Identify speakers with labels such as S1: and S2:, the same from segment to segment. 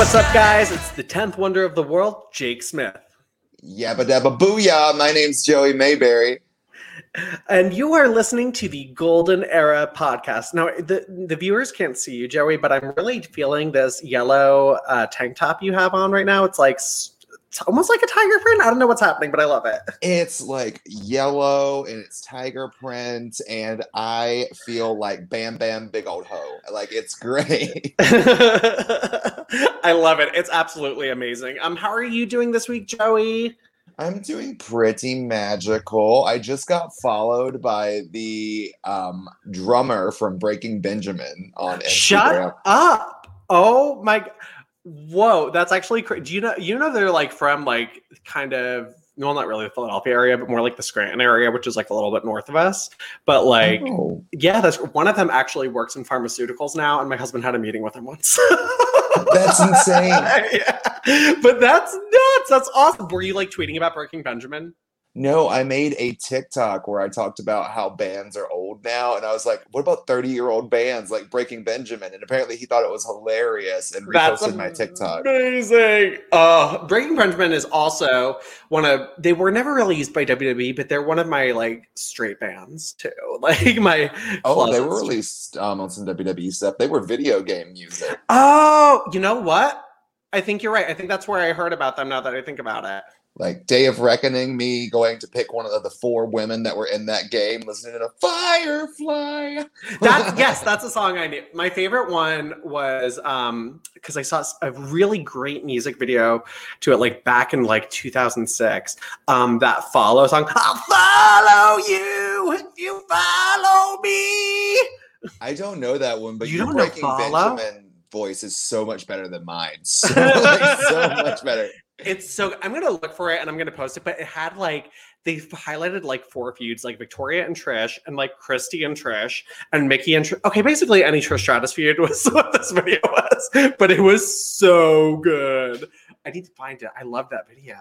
S1: what's up, guys? It's the 10th wonder of the world, Jake Smith.
S2: Yabba dabba booyah. My name's Joey Mayberry.
S1: And you are listening to the Golden Era podcast. Now, the, the viewers can't see you, Joey, but I'm really feeling this yellow uh, tank top you have on right now. It's like it's almost like a tiger print. I don't know what's happening, but I love it.
S2: It's like yellow and it's tiger print, and I feel like Bam Bam Bigelow. Like it's great.
S1: I love it. It's absolutely amazing. Um, how are you doing this week, Joey?
S2: I'm doing pretty magical. I just got followed by the um, drummer from Breaking Benjamin on Instagram.
S1: Shut up! Oh my! Whoa, that's actually crazy. Do you know? You know they're like from like kind of well, not really the Philadelphia area, but more like the Scranton area, which is like a little bit north of us. But like,
S2: Oh.
S1: yeah, that's one of them actually works in pharmaceuticals now, and my husband had a meeting with him once.
S2: That's insane.
S1: yeah. But that's nuts. That's awesome. Were you like tweeting about Breaking Benjamin?
S2: No, I made a TikTok where I talked about how bands are old now, and I was like, "What about thirty-year-old bands like Breaking Benjamin?" And apparently, he thought it was hilarious and
S1: That's
S2: reposted my TikTok.
S1: Amazing. Uh, Breaking Benjamin is also one of they were never released by WWE, but they're one of my like straight bands too. Like my
S2: Oh, they were released um, on some WWE stuff. They were video game music.
S1: Oh, you know what? I think you're right. I think that's where I heard about them. Now that I think about it.
S2: Like Day of Reckoning, me going to pick one of the four women that were in that game, listening to Firefly.
S1: That's yes, that's a song I knew. My favorite one was um because I saw a really great music video to it like back in like 2006. Um that follow song. I'll follow you if you follow me.
S2: I don't know that one, but
S1: You
S2: your
S1: don't know Follow?
S2: Benjamin voice is so much better than mine. So, like, so much better.
S1: It's so I'm gonna look for it and I'm gonna post it, but it had like they highlighted like four feuds, like Victoria and Trish, and like Christy and Trish, and Mickie and Trish. Okay, basically any Trish Stratus feud was what this video was, but it was so good. I need to find it. I love that video.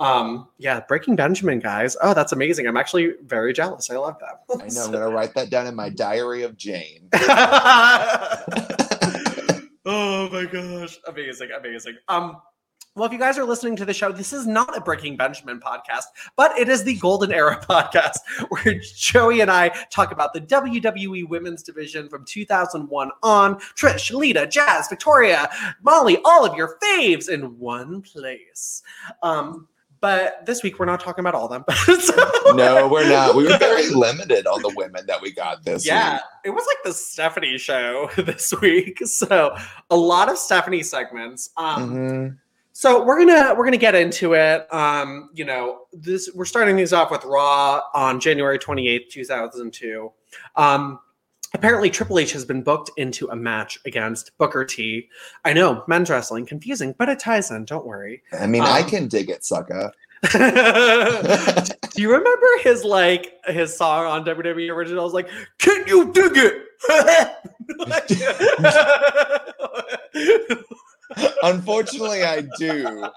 S1: Um, yeah, Breaking Benjamin, guys. Oh, that's amazing. I'm actually very jealous. I love that.
S2: I know. I'm gonna write that down in my diary of Jane.
S1: oh my gosh. Amazing, amazing. Um well, if you guys are listening to the show, this is not a Breaking Benjamin podcast, but it is the Golden Era podcast where Joey and I talk about the WWE Women's Division from 2001 on. Trish, Lita, Jazz, Victoria, Molly, all of your faves in one place. Um, but this week we're not talking about all of them.
S2: No, we're not. We were very limited on the women that we got this week.
S1: yeah,
S2: week.
S1: it was like the Stephanie show this week. So a lot of Stephanie segments. Um,
S2: Mhm.
S1: So we're gonna we're gonna get into it. Um, you know, this we're starting these off with Raw on January twenty eighth, two thousand two. Um, apparently, Triple H has been booked into a match against Booker T. I know men's wrestling confusing, but it ties in. Don't worry.
S2: I mean, I
S1: Um,
S2: can dig it, sucker.
S1: Do you remember his like his song on WWE Originals? Like, can you dig it?
S2: Unfortunately, I do.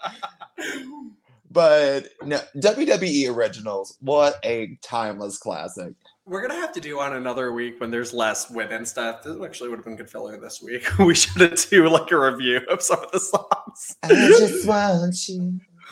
S2: But no, WWE Originals, what a timeless classic.
S1: We're gonna have to do on another week when there's less women stuff. This actually would have been good filler this week. We should have to do like a review of some of the songs.
S2: I just want you.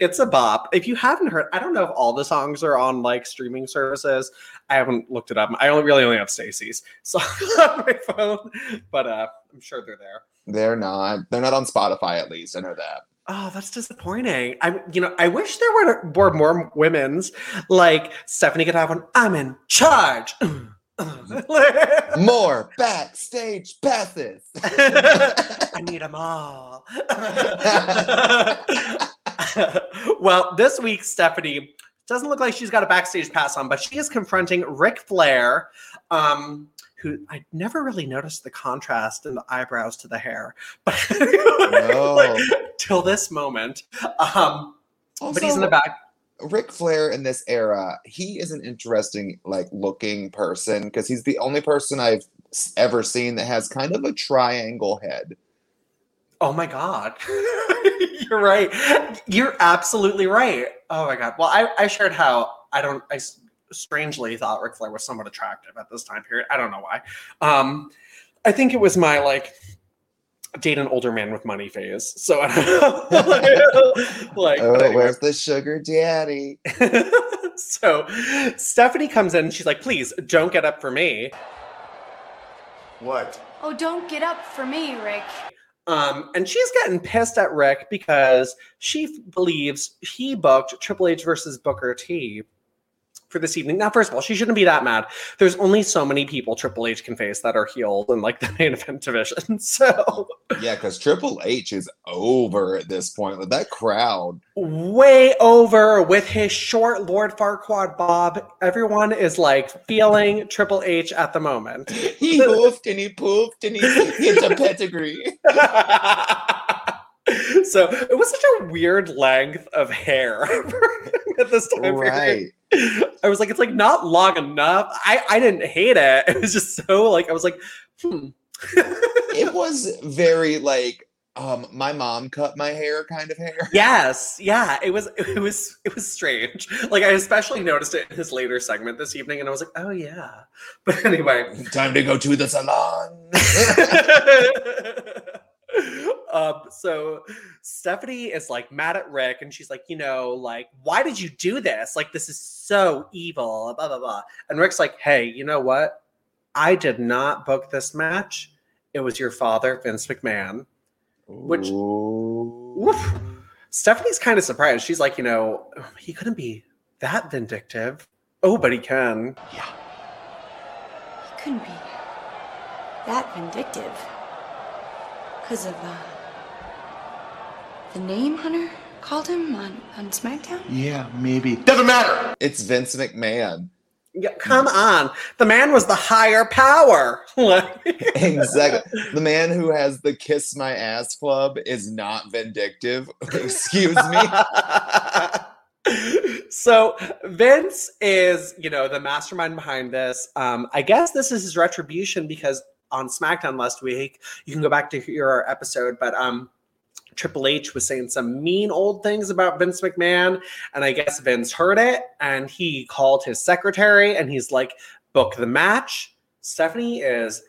S1: it's a bop. If you haven't heard, I don't know if all the songs are on like streaming services. I haven't looked it up. I only really only have Stacy's song on my phone, but uh, I'm sure they're there.
S2: They're not. They're not on Spotify, at least. I know that.
S1: Oh, that's disappointing. I, you know, I wish there were, were more women's like Stephanie could have one. I'm in charge.
S2: More backstage passes.
S1: I need them all. well, this week, Stephanie doesn't look like she's got a backstage pass on, but she is confronting Ric Flair, um, who I never really noticed the contrast in the eyebrows to the hair, but like, till this moment. Um, but he's in the back.
S2: Ric Flair in this era, he is an interesting, like, looking person because he's the only person I've ever seen that has kind of a triangle head.
S1: Oh my god. You're right. You're absolutely right. Oh my god. Well, I, I shared how I don't I strangely thought Ric Flair was somewhat attractive at this time period. I don't know why. Um I think it was my like date an older man with money phase. So I don't know. like,
S2: Oh,
S1: anyway.
S2: where's the sugar daddy?
S1: so Stephanie comes in and she's like, please don't get up for me.
S2: What?
S3: Oh, don't get up for me, Rick.
S1: Um, and she's getting pissed at Rick because she f- believes he booked Triple H versus Booker T for this evening. Now, first of all, she shouldn't be that mad. There's only so many people Triple H can face that are heeled in like the main event division. So
S2: Yeah, because Triple H is over at this point. Like that crowd.
S1: way over with his short Lord Farquaad Bob. Everyone is like feeling Triple H at the moment.
S2: He hoofed and he poofed and he gets a pedigree.
S1: so it was such a weird length of hair at this time period. I was like, it's like not long enough. I I didn't hate it. It was just so like I was like, hmm.
S2: It was very like um my mom cut my hair kind of hair.
S1: yes, yeah. It was it was it was strange. Like I especially noticed it in his later segment this evening, and I was like, oh yeah. But anyway,
S2: Time to go to the salon.
S1: um, so Stephanie is like mad at Rick, and she's like, you know, like, why did you do this? Like, this is so evil, blah blah blah. And Rick's like, hey, you know what? I did not book this match. It was your father, Vince McMahon. Which- Woof. Stephanie's kind of surprised. She's like, you know, he couldn't be that vindictive. Oh, but he can. Yeah.
S3: He couldn't be that vindictive. Because of uh, the name Hunter called him on, on SmackDown?
S4: Yeah, maybe. Doesn't matter.
S2: It's Vince McMahon.
S1: Yeah, come on. The man was the higher power.
S2: Exactly. the man who has the kiss my ass club is not vindictive. Excuse me.
S1: so Vince is, you know, the mastermind behind this. Um, I guess this is his retribution because on SmackDown last week, you can go back to hear our episode, but um Triple H was saying some mean old things about Vince McMahon, and I guess Vince heard it and he called his secretary and he's like, book the match. Stephanie is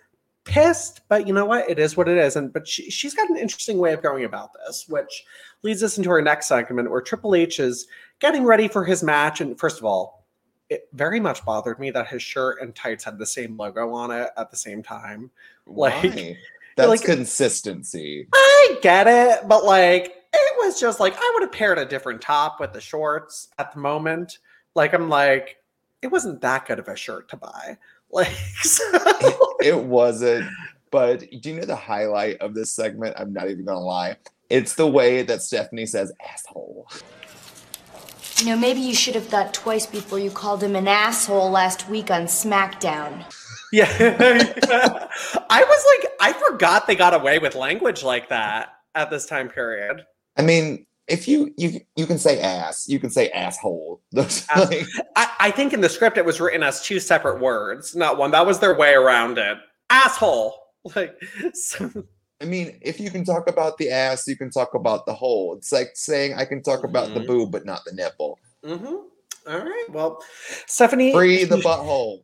S1: pissed, but you know what? It is what it is. And but she, she's got an interesting way of going about this, which leads us into our next segment where Triple H is getting ready for his match. And first of all, it very much bothered me that his shirt and tights had the same logo on it at the same time. Like-
S2: Why? That's
S1: like-
S2: consistency.
S1: I get it, but like it was just like I would have paired a different top with the shorts at the moment. Like I'm like, it wasn't that good of a shirt to buy. Like so,
S2: It wasn't. But do you know the highlight of this segment? I'm not even gonna lie. It's the way that Stephanie says asshole.
S3: You know, maybe you should have thought twice before you called him an asshole last week on SmackDown.
S1: Yeah. I was like, I forgot they got away with language like that at this time period.
S2: I mean, if you you you can say ass, you can say asshole. Those,
S1: Ass- I, I think in the script it was written as two separate words, not one. That was their way around it. Asshole. Like so,
S2: I mean, if you can talk about the ass, you can talk about the hole. It's like saying I can talk about the
S1: Mhm.
S2: boob, but not the nipple.
S1: Mm-hmm. All right. Well, Stephanie
S2: Free the butthole.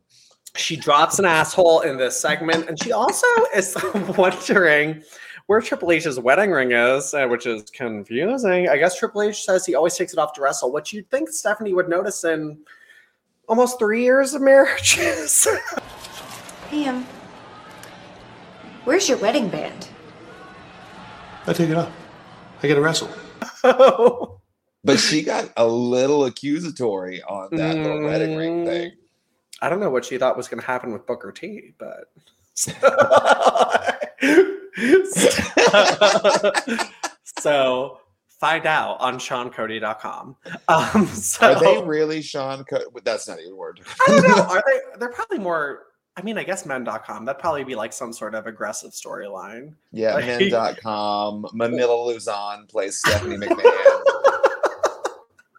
S1: she drops an asshole in this segment, and she also is wondering where Triple H's wedding ring is, uh, which is confusing. I guess Triple H says he always takes it off to wrestle, which you'd think Stephanie would notice in almost three years of marriages.
S3: Hey, um, where's your wedding band?
S4: I take it off. I get to wrestle.
S1: oh.
S2: But she got a little accusatory on that little wedding ring thing.
S1: I don't know what she thought was going to happen with Booker T, but. so find out on SeanCody.com. Um, so
S2: Are they really Sean? Co- that's not even a word.
S1: I don't know. Are they? They're probably more. I mean, I guess men.com. That'd probably be like some sort of aggressive storyline.
S2: Yeah,
S1: Like-
S2: men.com. Manila Luzon plays Stephanie McMahon.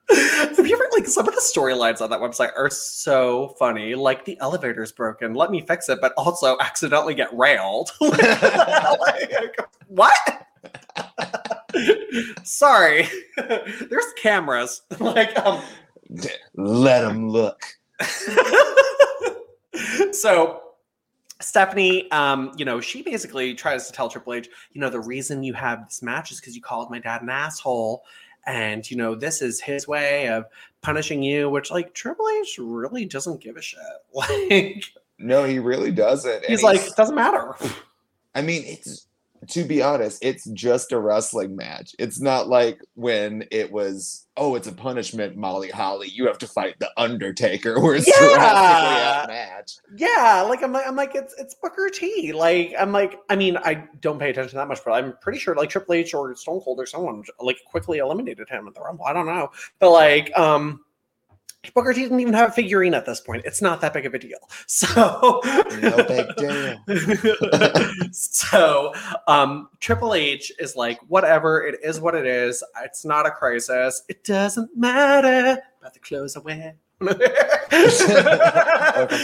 S1: Have you ever like some of the storylines on that website are so funny? Like the elevator's broken, let me fix it, but also accidentally get railed. Like, what? Sorry, there's cameras. Like, um,
S2: Let them look.
S1: so Stephanie, um, you know, she basically tries to tell Triple H, you know, the reason you have this match is because you called my dad an asshole. And, you know, this is his way of punishing you, which, like, Triple H really doesn't give a shit. Like,
S2: No, he really doesn't. and
S1: he's like, it doesn't matter.
S2: I mean, it's to be honest, it's just a wrestling match. It's not like when it was, oh, it's a punishment, Molly Holly. You have to fight the Undertaker, where it's
S1: Yeah.
S2: outmatch.
S1: Yeah, like I'm like I'm like it's it's Booker T. Like I'm like I mean I don't pay attention that much, but I'm pretty sure like Triple H or Stone Cold or someone like quickly eliminated him at the Rumble. I don't know, but like um Booker T didn't even have a figurine at this point. It's not that big of a deal. So
S2: No big deal.
S1: so um Triple H is like whatever it is what it is. It's not a crisis. It doesn't matter about the clothes I wear.
S2: or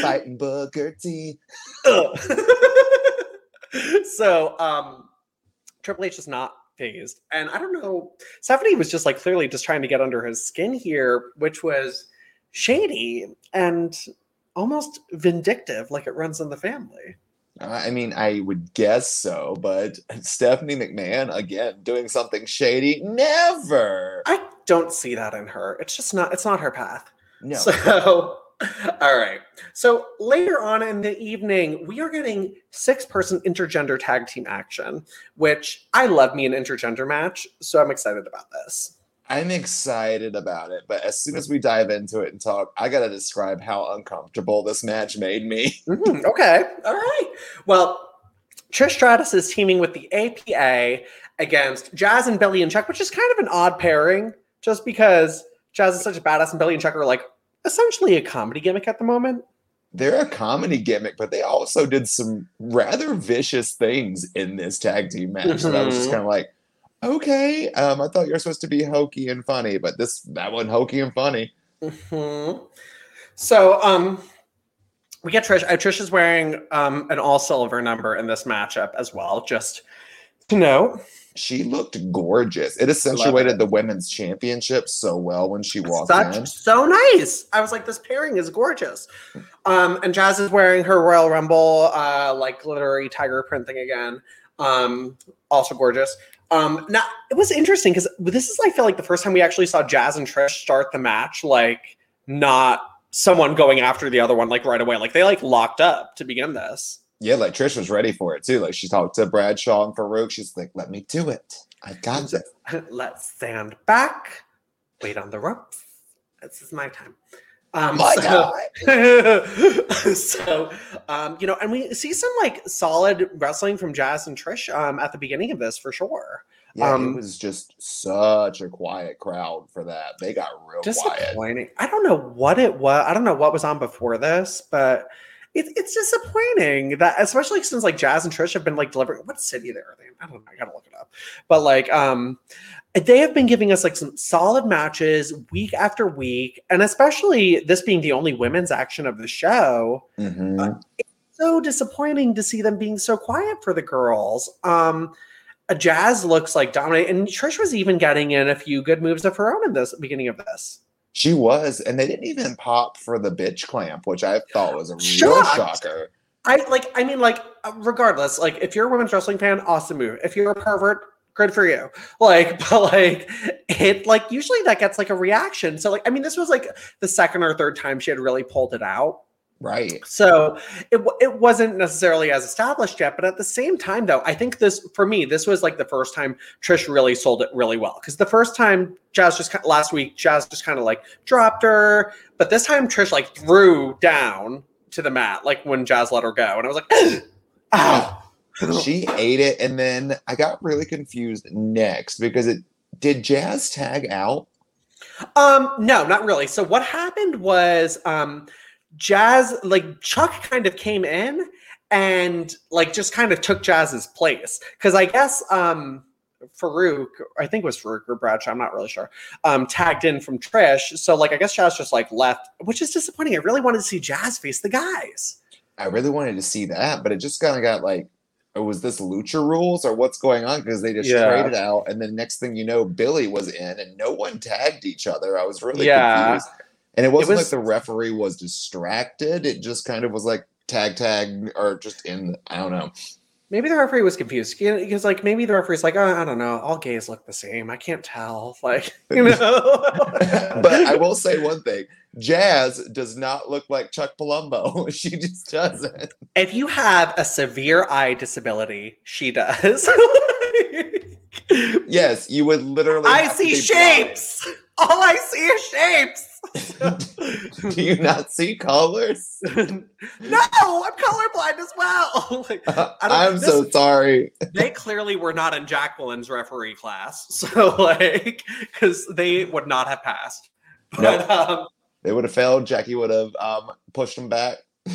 S2: fighting Booker T.
S1: So um Triple H is not fazed. And I don't know, Stephanie was just like clearly just trying to get under his skin here, which was shady and almost vindictive, like it runs in the family.
S2: I mean, I would guess so, but Stephanie McMahon again doing something shady. Never.
S1: I don't see that in her. It's just not it's not her path.
S2: No.
S1: So, all right. So later on in the evening, we are getting six person intergender tag team action, which I love me an intergender match. So I'm excited about this.
S2: I'm excited about it, but as soon as we dive into it and talk, I gotta describe how uncomfortable this match made me.
S1: Mhm, okay. All right. Well, Trish Stratus is teaming with the APA against Jazz and Billy and Chuck, which is kind of an odd pairing just because Jazz is such a badass and Billy and Chuck are like essentially a comedy gimmick at the moment.
S2: They're a comedy gimmick, but they also did some rather vicious things in this tag team match. And I was just
S1: Mhm.
S2: kind of like, okay, um, I thought you were supposed to be hokey and funny, but this that wasn't hokey and funny.
S1: Mhm. So, um, we get Trish. Uh, Trish is wearing um an all silver number in this matchup as well. Just to note,
S2: She looked gorgeous. It accentuated the women's championship so well when she walked in.
S1: such so nice. I was like, this pairing is gorgeous. Um, and Jazz is wearing her Royal Rumble uh like glittery tiger print thing again. Um, also gorgeous. Um, now it was interesting because this is I feel like the first time we actually saw Jazz and Trish start the match, like not someone going after the other one like right away. Like they like locked up to begin this.
S2: Yeah, like Trish was ready for it too. Like she talked to Bradshaw and Faarooq. She's like, "Let me do it. I got it."
S1: Let's stand back, wait on the ropes. This is my time. Um,
S2: My
S1: so,
S2: God.
S1: so, um, you know, and we see some like solid wrestling from Jazz and Trish um, at the beginning of this for sure.
S2: Yeah,
S1: Um,
S2: it was just such a quiet crowd for that. They got real quiet.
S1: Disappointing. I don't know what it was. I don't know what was on before this, but it, it's disappointing that, especially since like Jazz and Trish have been like delivering. What city they're in? I don't know. I gotta look it up. But like, um, they have been giving us like some solid matches week after week, and especially this being the only women's action of the show.
S2: Mhm.
S1: So disappointing to see them being so quiet for the girls. Um, a Jazz looks like dominant, and Trish was even getting in a few good moves of her own in this beginning of this.
S2: She was, and they didn't even pop for the bitch clamp, which I thought was a real shocker.
S1: I like. I mean, like, uh, regardless, like, if you're a women's wrestling fan, awesome move. If you're a pervert, good for you. Like, but like, it like usually that gets like a reaction. So like, I mean, this was like the second or third time she had really pulled it out.
S2: Right.
S1: So it it wasn't necessarily as established yet, but at the same time, though, I think this for me, this was like the first time Trish really sold it really well. Because the first time Jazz just last week, Jazz just kind of like dropped her, but this time Trish like threw down to the mat, like when Jazz let her go, and I was like, ow.
S2: She ate it, and then I got really confused next because it did Jazz tag out.
S1: Um, no, not really. So what happened was um Jazz like Chuck kind of came in and like just kind of took Jazz's place. Cause I guess um Faarooq, I think it was Faarooq or Bradshaw, I'm not really sure, um, tagged in from Trish. So like I guess Jazz just like left, which is disappointing. I really wanted to see Jazz face the guys.
S2: I really wanted to see that, but it just kind of got like, was this Lucha rules or what's going on? Because they just
S1: Yeah.
S2: traded out, and then next thing you know, Billy was in, and no one tagged each other. I was really
S1: Yeah.
S2: confused, and it wasn't
S1: was-
S2: like the referee was distracted. It just kind of was like tag tag or just in I don't know.
S1: Maybe the referee was confused because, like, maybe the referee's like, oh, I don't know, all gays look the same. I can't tell. Like, you know.
S2: but I will say one thing: Jazz does not look like Chuck Palumbo. she just doesn't.
S1: if you have a severe eye disability, she does.
S2: Yes, you would literally.
S1: I see shapes. All I see is shapes.
S2: Do you not see colors?
S1: no, I'm colorblind as well. Like, don't-
S2: I'm
S1: this-
S2: so sorry.
S1: they clearly were not in Jacqueline's referee class, so like, because they would not have passed. But um,
S2: They would have failed. Jackie would have um, pushed him back.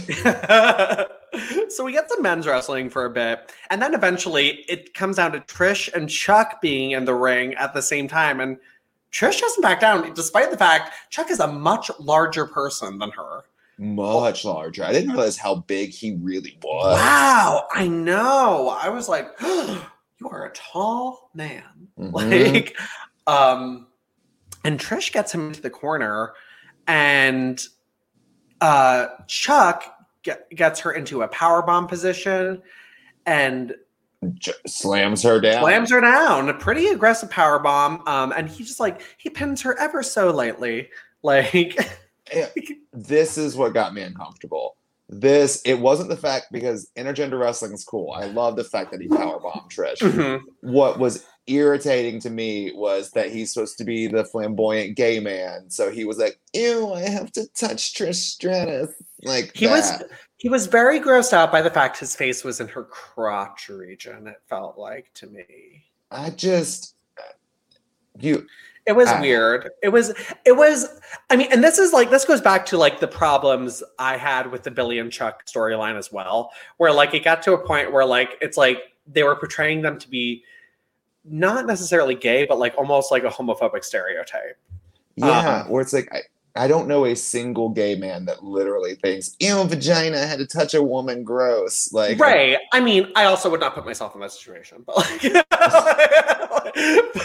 S1: so we get some men's wrestling for a bit, and then eventually it comes down to Trish and Chuck being in the ring at the same time, and Trish doesn't back down, despite the fact Chuck is a much larger person than her.
S2: Much larger. I didn't realize how big he really was.
S1: Wow, I know. I was like, you are a tall man.
S2: Mhm.
S1: Like, um, and Trish gets him into the corner, and uh, Chuck get, gets her into a power bomb position, and
S2: J- slams her down.
S1: slams her down. A pretty aggressive power bomb. Um, and he just like he pins her ever so lightly. Like,
S2: this is what got me uncomfortable. This it wasn't the fact because intergender wrestling is cool. I love the fact that he powerbombed Trish.
S1: mhm.
S2: What was irritating to me was that he's supposed to be the flamboyant gay man, so he was like, "Ew, I have to touch Trish Stratus." Like
S1: he was he was very grossed out by the fact his face was in her crotch region. It felt like to me.
S2: I just you
S1: It was
S2: Ah.
S1: weird. It was it was I mean, and this is like this goes back to like the problems I had with the Billy and Chuck storyline as well, where like it got to a point where like it's like they were portraying them to be not necessarily gay, but like almost like a homophobic stereotype.
S2: yeah,
S1: Um,
S2: where it's like I I don't know a single gay man that literally thinks, "Ew, vagina, had to touch a woman, gross." Like
S1: right. I mean, I also would not put myself in that situation, but like,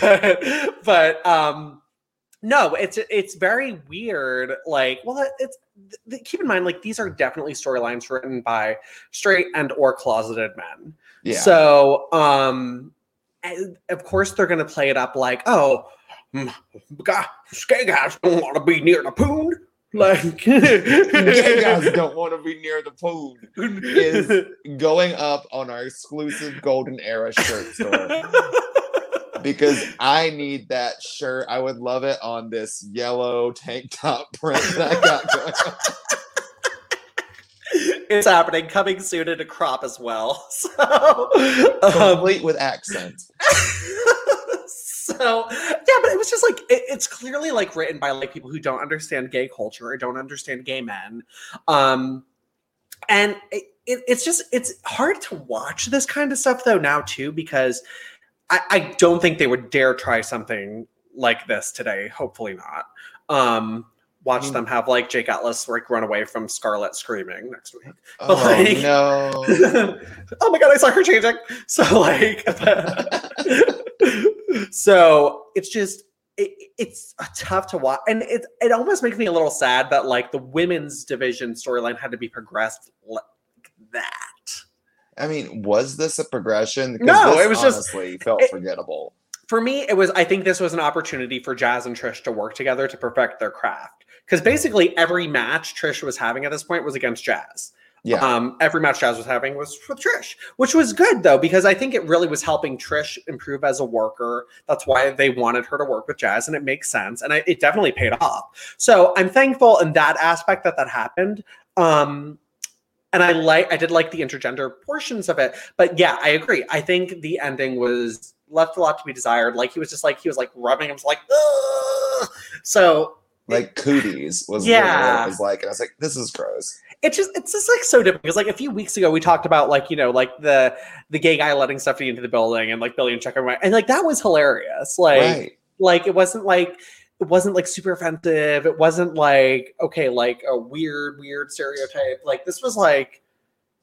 S1: but but um, no, it's it's very weird. Like, well, it's th- keep in mind, like these are definitely storylines written by straight and or closeted men.
S2: yeah.
S1: So, um, of course they're gonna play it up like, oh, mm, God, gay guys don't want to be near the poon. Like,
S2: gay guys don't want to be near the pool. is going up on our exclusive golden era shirt store because I need that shirt. I would love it on this yellow tank top print that I got going on.
S1: it's happening, coming soon in a crop as well. So, um,
S2: complete with accent.
S1: so yeah, but it was just like it- it's clearly like written by like people who don't understand gay culture or don't understand gay men, um, and it, it, it's just it's hard to watch this kind of stuff though now too because I, I don't think they would dare try something like this today. Hopefully not. Um, watch
S2: Mm.
S1: them have like Jake Atlas like run away from Scarlett screaming next week.
S2: Oh
S1: like-
S2: no.
S1: oh my god, I saw her changing. So like, so it's just it, it's tough to watch, and it it almost makes me a little sad that like the women's division storyline had to be progressed like that.
S2: I mean, was this a progression?
S1: No, it was just-
S2: honestly felt
S1: it-
S2: forgettable.
S1: For me, it was. I think this was an opportunity for Jazz and Trish to work together to perfect their craft. Because basically every match Trish was having at this point was against Jazz.
S2: Yeah.
S1: Um, every match Jazz was having was with Trish, which was good though, because I think it really was helping Trish improve as a worker. That's why they wanted her to work with Jazz, and it makes sense, and I, it definitely paid off. So I'm thankful in that aspect that that happened. Um, and I like, I did like the intergender portions of it, but yeah, I agree. I think the ending was left a lot to be desired. Like he was just like he was like rubbing him, like, Ugh! so
S2: like cooties was
S1: Yeah.
S2: it was like, and I was like, this is gross.
S1: it just it's just like so different because like a few weeks ago we talked about like you know like the the gay guy letting Stephanie into the building and like Billy and Chuck and and like that was hilarious like
S2: right.
S1: like it wasn't like it wasn't like super offensive it wasn't like okay like a weird weird stereotype like this was like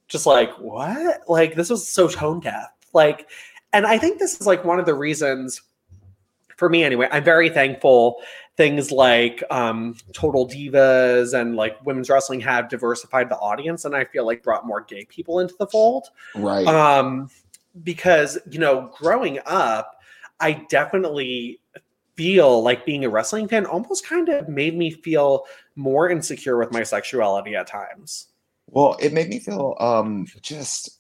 S1: just like what like this was so tone deaf like and I think this is like one of the reasons for me anyway, I'm very thankful things like um, Total Divas and like women's wrestling have diversified the audience, and I feel like brought more gay people into the fold.
S2: Right.
S1: Um, because you know, growing up, I definitely feel like being a wrestling fan almost kind of made me feel more insecure with my sexuality at times.
S2: Well, it made me feel um just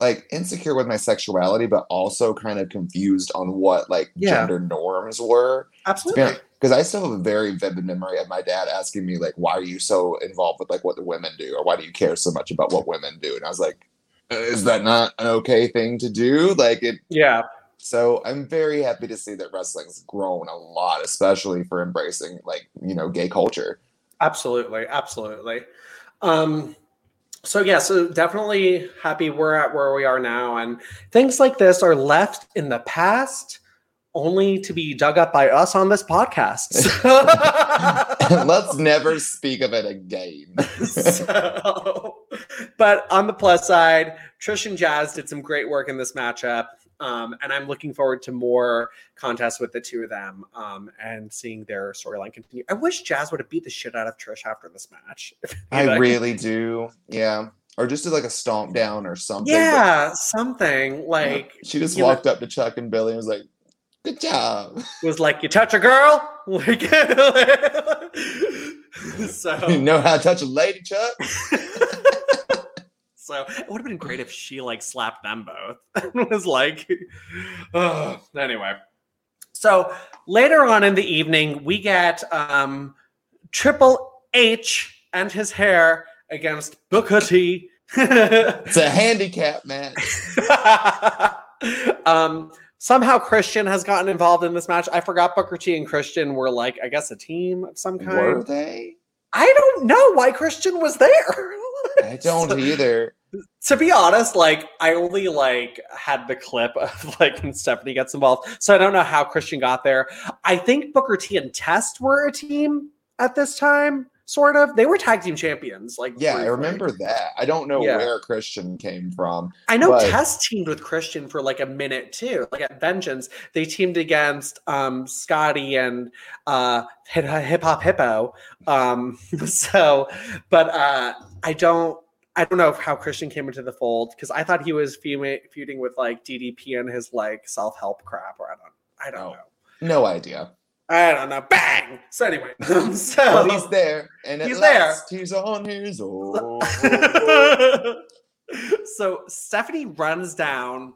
S2: like insecure with my sexuality, but also kind of confused on what like
S1: Yeah.
S2: gender norms were.
S1: Absolutely.
S2: Because I still have a very vivid memory of my dad asking me like, "Why are you so involved with like what the women do, or why do you care so much about what women do?" And I was like, "Is that not an okay thing to do?" Like it.
S1: Yeah.
S2: So I'm very happy to see that wrestling's grown a lot, especially for embracing like you know gay culture.
S1: Absolutely, absolutely. Um, so yeah, so definitely happy we're at where we are now, and things like this are left in the past, only to be dug up by us on this podcast.
S2: Let's never speak of it again.
S1: so, but on the plus side, Trish and Jazz did some great work in this matchup. Um, and I'm looking forward to more contests with the two of them um, and seeing their storyline continue. I wish Jazz would have beat the shit out of Trish after this match.
S2: I
S1: Like-
S2: really do. Yeah. Or just do like a stomp down or something. but-
S1: Yeah, something like
S2: She just
S1: you know-
S2: walked up to Chuck and Billy and was like, Good job.
S1: was like you touch a girl, like so.
S2: You know how to touch a lady, Chuck?
S1: So it would have been great if she like slapped them both and was like, oh, anyway. So later on in the evening, we get um, Triple H and his hair against Booker T.
S2: It's a handicap match.
S1: um, somehow Christian has gotten involved in this match. I forgot Booker T and Christian were like, I guess, a team of some kind.
S2: Were they?
S1: I don't know why Christian was there.
S2: I don't either.
S1: To be honest, like I only like had the clip of like when Stephanie gets involved, so I don't know how Christian got there. I think Booker T and Test were a team at this time, sort of. They were tag team champions. Like
S2: Yeah, I remember that. I don't know
S1: Yeah.
S2: where Christian came from.
S1: I know
S2: but-
S1: Test teamed with Christian for like a minute too. Like at Vengeance, they teamed against um Scotty and uh Hip Hop Hippo. Um so but uh I don't I don't know how Christian came into the fold because I thought he was feuding, feuding with like DDP and his like self help crap, or I don't, I don't
S2: Oh.
S1: know,
S2: No idea.
S1: I don't know. Bang. So anyway, so
S2: But he's there. And
S1: He's there.
S2: last, he's on his own.
S1: so Stephanie runs down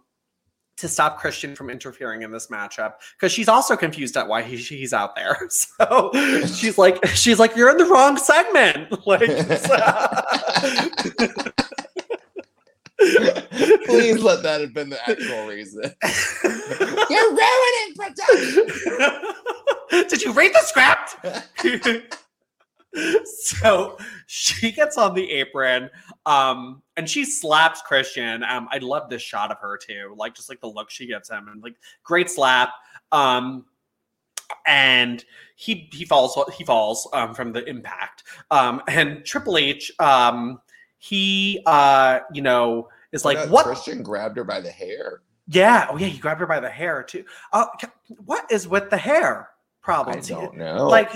S1: to stop Christian from interfering in this matchup because she's also confused at why he, he's out there. So she's like, she's like, you're in the wrong segment. Like,
S2: Please let that have been the actual reason. You're ruining production.
S1: Did you read the script? so she gets on the apron um and she slaps christian um i love this shot of her too like just like the look she gives him and like great slap um and he he falls he falls um from the impact. Um and triple h um he uh you know is like what
S2: Christian grabbed her by the hair.
S1: yeah. Oh yeah. He grabbed her by the hair too. Uh what is with the hair
S2: I
S1: problems?
S2: Don't know.
S1: like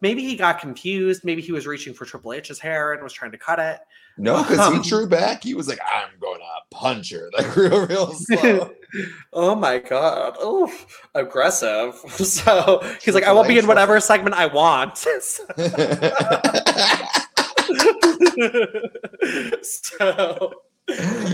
S1: maybe he got confused. Maybe he was reaching for triple h's hair and was trying to cut it.
S2: No, because
S1: um,
S2: he drew back. He was like, "I'm gonna punch her," like real, real slow.
S1: oh my god. Oh aggressive. So he's like i
S2: Triple
S1: will be in whatever segment i want. So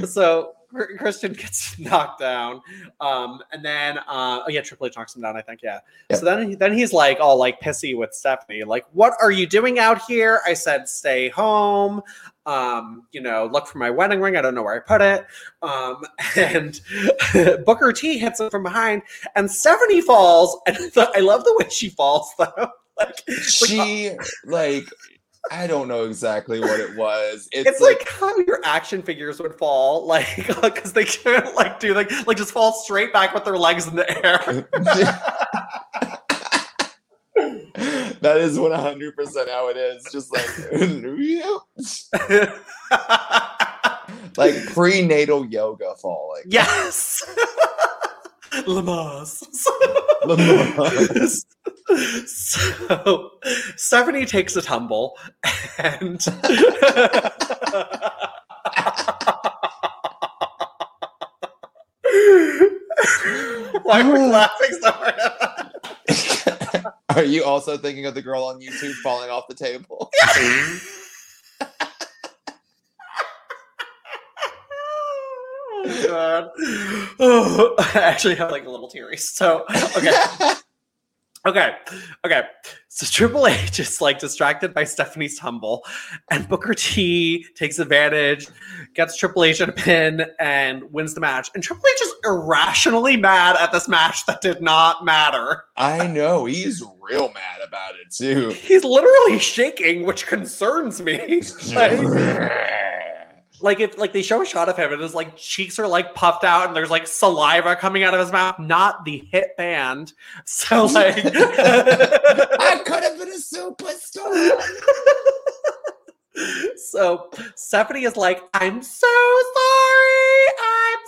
S1: so Christian gets knocked down, um, and then uh, oh yeah, Triple H knocks him down. I think yeah.
S2: Yep.
S1: So then then he's like all like pissy with Stephanie, like, "What are you doing out here?" I said, "Stay home." Um, you know, look for my wedding ring. I don't know where I put it. Um, and Booker T hits him from behind, and Stephanie falls. And I love the way she falls though. Like,
S2: she like I don't know exactly what it was. It's,
S1: it's like, how your action figures would fall, like because they can't like do like like just fall straight back with their legs in the air.
S2: that is one hundred percent how it is. Just like like prenatal yoga falling.
S1: yes. Lamaze.
S2: Lamaze.
S1: so Stephanie takes a tumble and Why are we laughing so hard?
S2: Are you also thinking of the girl on YouTube falling off the table?
S1: oh Oh, god. Oh, I actually have like a little teary. So okay. Okay. Okay. So Triple H is like distracted by Stephanie's tumble, and Booker T takes advantage, gets Triple H in a pin, and wins the match. And Triple H is irrationally mad at this match that did not matter.
S2: I know he's real mad about it too.
S1: He's literally shaking, which concerns me. like, like if like they show a shot of him and his like cheeks are like puffed out and there's like saliva coming out of his mouth, not the hit band. So like
S2: I could have been a superstar.
S1: so Stephanie is like, I'm so sorry. I'm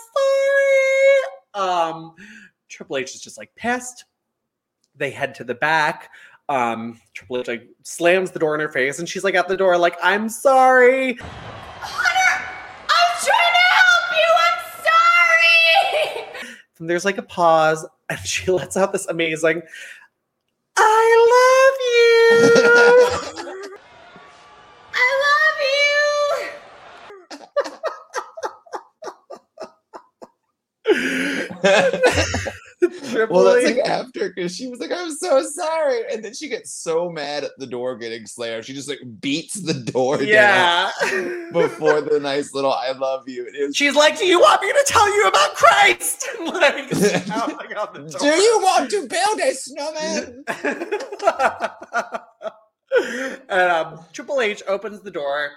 S1: sorry. Um Triple H is just like pissed. They head to the back. Um Triple H like slams the door in her face and she's like at the door, like, I'm sorry.
S3: Hunter, I'm trying to help you. I'm sorry.
S1: And there's like a pause, and she lets out this amazing, I love you.
S3: I
S2: Well, that's like after because she was like, "I'm so sorry," and then she gets so mad at the door getting slammed, she just like beats the door
S1: yeah.
S2: down before the nice little "I love you." Was,
S1: She's like, Do you want me to tell you about Christ? like,
S2: Do you want to build a snowman?
S1: and um, Triple H opens the door,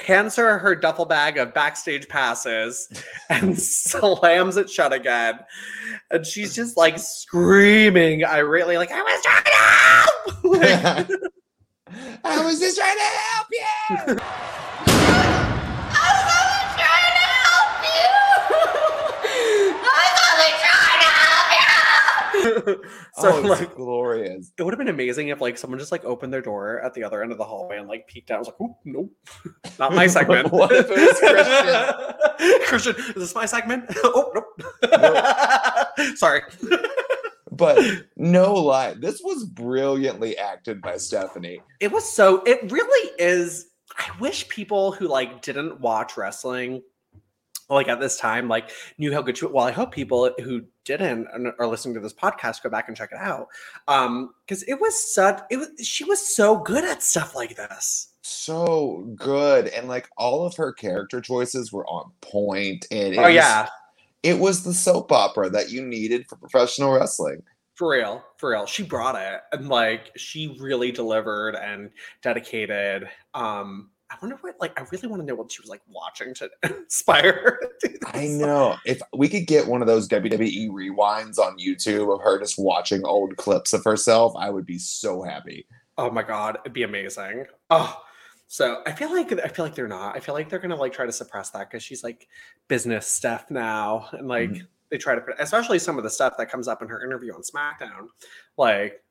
S1: hands her her duffel bag of backstage passes, and slams it shut again. And she's just like screaming irately, like, I was trying to help! Like,
S2: I was just trying to help you.
S3: I was only trying to help you. I was only trying to help you.
S1: So
S2: oh, it's
S1: like
S2: glorious.
S1: it would have been amazing if like someone just like opened their door at the other end of the hallway and like peeked out. I was like, "Oop, nope, not my segment."
S2: What if it was Christian,
S1: Christian, is this my segment? oh, nope. Sorry.
S2: But no lie, this was brilliantly acted by Stephanie.
S1: It was so. It really is. I wish people who like didn't watch wrestling, like at this time, like knew how good she. Well, I hope people who didn't and are listening to this podcast go back and check it out, um, because it was such. It was. She was so good at stuff like this.
S2: So good. And like all of her character choices were on point. And it
S1: oh
S2: was,
S1: yeah,
S2: it was the soap opera that you needed for professional wrestling.
S1: for real, for real. She brought it, and like she really delivered and dedicated. Um, I wonder what. Like, I really want to know what she was like watching to inspire her. To do
S2: I know. If we could get one of those WWE rewinds on YouTube of her just watching old clips of herself, I would be so happy.
S1: Oh my god, it'd be amazing. Oh, so I feel like I feel like they're not. I feel like they're gonna like try to suppress that because she's like business stuff now, and like
S2: Mhm.
S1: they try to put, especially some of the stuff that comes up in her interview on SmackDown, like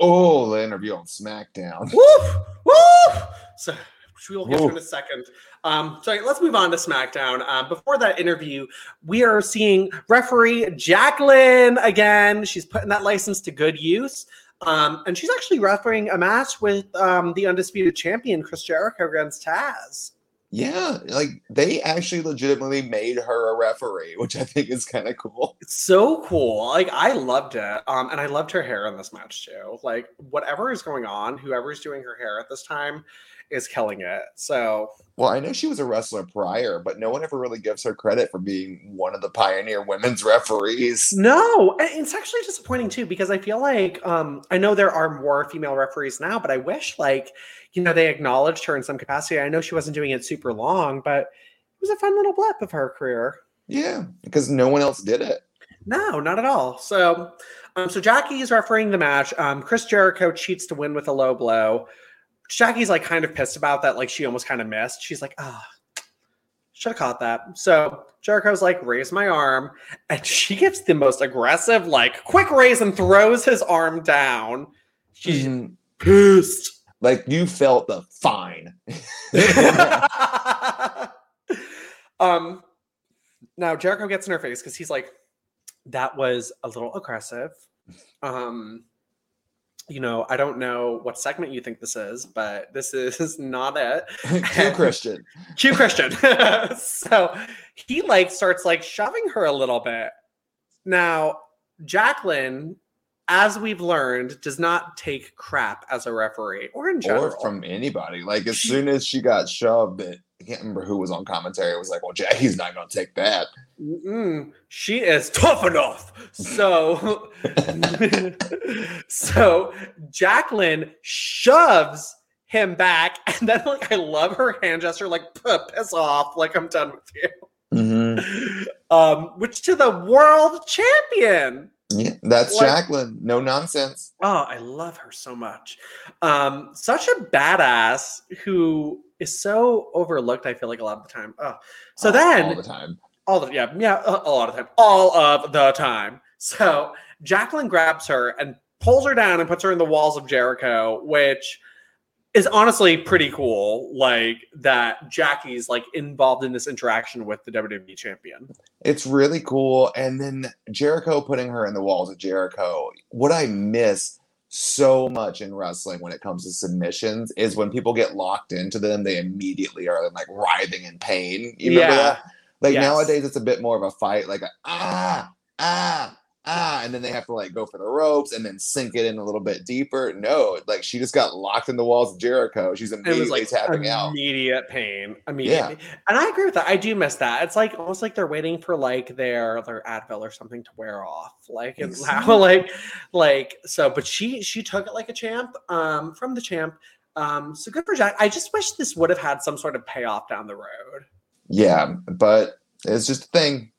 S2: Oh, the interview on SmackDown.
S1: woof woof. So which we will get to in a second. Um, so let's move on to SmackDown. Um, before that interview, we are seeing referee Jacqueline again. She's putting that license to good use. Um, and she's actually refereeing a match with um, the undisputed champion Chris Jericho against Taz.
S2: Yeah, like they actually legitimately made her a referee, which I think is kind of cool.
S1: It's so cool. Like I loved it. Um, and I loved her hair in this match too. Like whatever is going on, whoever's doing her hair at this time is killing it. So
S2: Well, I know she was a wrestler prior, but no one ever really gives her credit for being one of the pioneer women's referees.
S1: No, and it's actually disappointing too because I feel like um I know there are more female referees now, but I wish like you know they acknowledged her in some capacity. I know she wasn't doing it super long, but it was a fun little blip of her career.
S2: Yeah, because no one else did it.
S1: No, not at all. So, um, so Jackie is refereeing the match. Um, Chris Jericho cheats to win with a low blow. Jackie's like kind of pissed about that. Like she almost kind of missed. She's like, ah, Should have caught that. So Jericho's like, raise my arm. And she gives the most aggressive, like, quick raise and throws his arm down. She's
S2: Mhm.
S1: pissed.
S2: Like you felt the fine.
S1: um, now Jericho gets in her face because he's like, that was a little aggressive. Um, you know, I don't know what segment you think this is, but this is not it.
S2: Cue Christian.
S1: Cue Christian. so he like starts like shoving her a little bit. Now, Jacqueline, as we've learned, does not take crap as a referee or in general.
S2: Or from anybody. Like as soon as she got shoved, it, I can't remember who was on commentary. It was like, well, Jackie's not gonna take that.
S1: Mm-mm. she is tough enough. So, so Jacqueline shoves him back, and then like I love her hand gesture, like piss off, like I'm done with you.
S2: Mm-hmm.
S1: Um, which to the world champion.
S2: Yeah, that's
S1: Like-
S2: Jacqueline. No nonsense.
S1: Oh, I love her so much. Um, such a badass who is so overlooked. I feel like a lot of the time. Oh, so
S2: all-
S1: then
S2: all the time.
S1: all the yeah yeah a, lot of the time all of the time so jacqueline grabs her and pulls her down and puts her in the walls of jericho which is honestly pretty cool like that jackie's like involved in this interaction with the wwe champion
S2: It's really cool. And then Jericho putting her in the walls of Jericho. What I miss so much in wrestling when it comes to submissions is when people get locked into them, they immediately are like writhing in pain. You remember
S1: Yeah.
S2: that? Like
S1: Yes.
S2: nowadays, it's a bit more of a fight, like a, ah, ah, ah, and then they have to like go for the ropes and then sink it in a little bit deeper. No, like she just got locked in the walls of Jericho. She's
S1: it was
S2: immediately
S1: like
S2: tapping out.
S1: immediate pain immediately and i agree with that i do miss that it's like almost like they're waiting for like their their advil or something to wear off like now
S2: Exactly.
S1: like like so but she she took it like a champ um from the champ um so good for jack i just wish this would have had some sort of payoff down the road
S2: Yeah, but it's just a thing.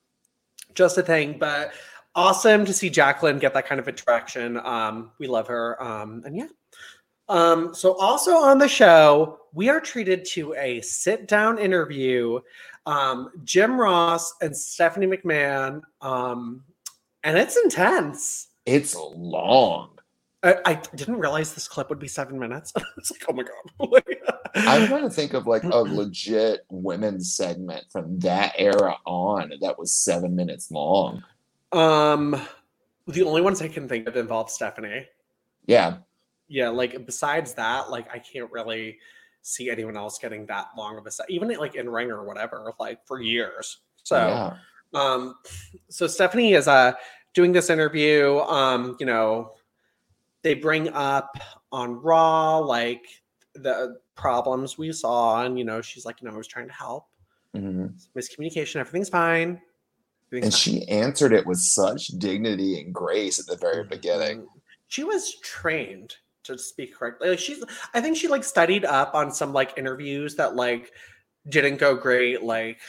S1: just a thing but awesome to see jacqueline get that kind of attraction um we love her um and yeah um so also on the show we are treated to a sit down interview um jim ross and stephanie mcmahon um and it's intense
S2: It's long.
S1: I, I didn't realize this clip would be seven minutes. it's like, oh my god!
S2: I'm trying to think of like a legit women's segment from that era on that was seven minutes long.
S1: Um, the only ones I can think of involve Stephanie.
S2: Yeah,
S1: Yeah, like besides that, like I can't really see anyone else getting that long of a set, even like in ring or whatever, like for years. So,
S2: yeah.
S1: um, so Stephanie is uh doing this interview. Um, you know, they bring up on Raw like the problems we saw, and you know, she's like, you know, I was trying to help.
S2: Mhm.
S1: miscommunication. Everything's fine.
S2: And she answered it with such dignity and grace at the very
S1: fine.
S2: beginning.
S1: She was trained to speak correctly. Like she's, I think she like studied up on some like interviews that like didn't go great. Like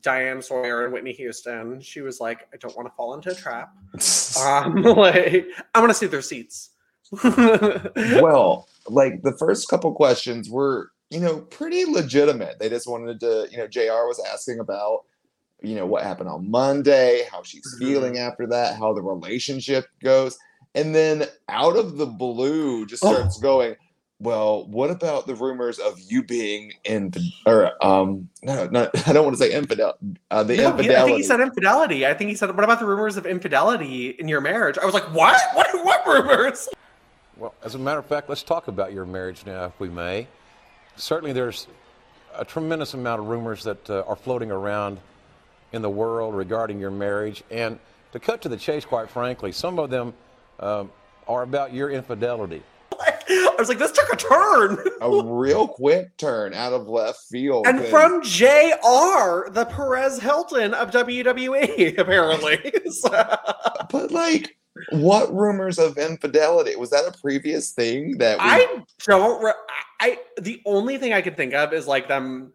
S1: Diane Sawyer and Whitney Houston. She was like, I don't want to fall into a trap. Um, like I want to see their seats.
S2: well, like the first couple questions were, you know, pretty legitimate. They just wanted to, you know, JR was asking about, you know, what happened on Monday, how she's
S1: Mhm.
S2: feeling after that, how the relationship goes. And then out of the blue just
S1: Oh.
S2: starts going, well, what about the rumors of you being in or um no, not I don't want to say infidel uh the
S1: No, he- I
S2: infidelity.
S1: think he said infidelity. I think he said, "What about the rumors of infidelity in your marriage?" I was like, "What? What? What rumors?"
S5: Well, as a matter of fact, let's talk about your marriage now, if we may. Certainly, there's a tremendous amount of rumors that uh, are floating around in the world regarding your marriage. And to cut to the chase, quite frankly, some of them um, are about your infidelity.
S1: I was like, "This took a turn."
S2: a real quick turn out of left field.
S1: and
S2: 'cause-
S1: from JR, the Perez Hilton of WWE, apparently. So-
S2: But like, what rumors of infidelity? Was that a previous thing that we,
S1: I don't. Re- I the only thing I could think of is like them,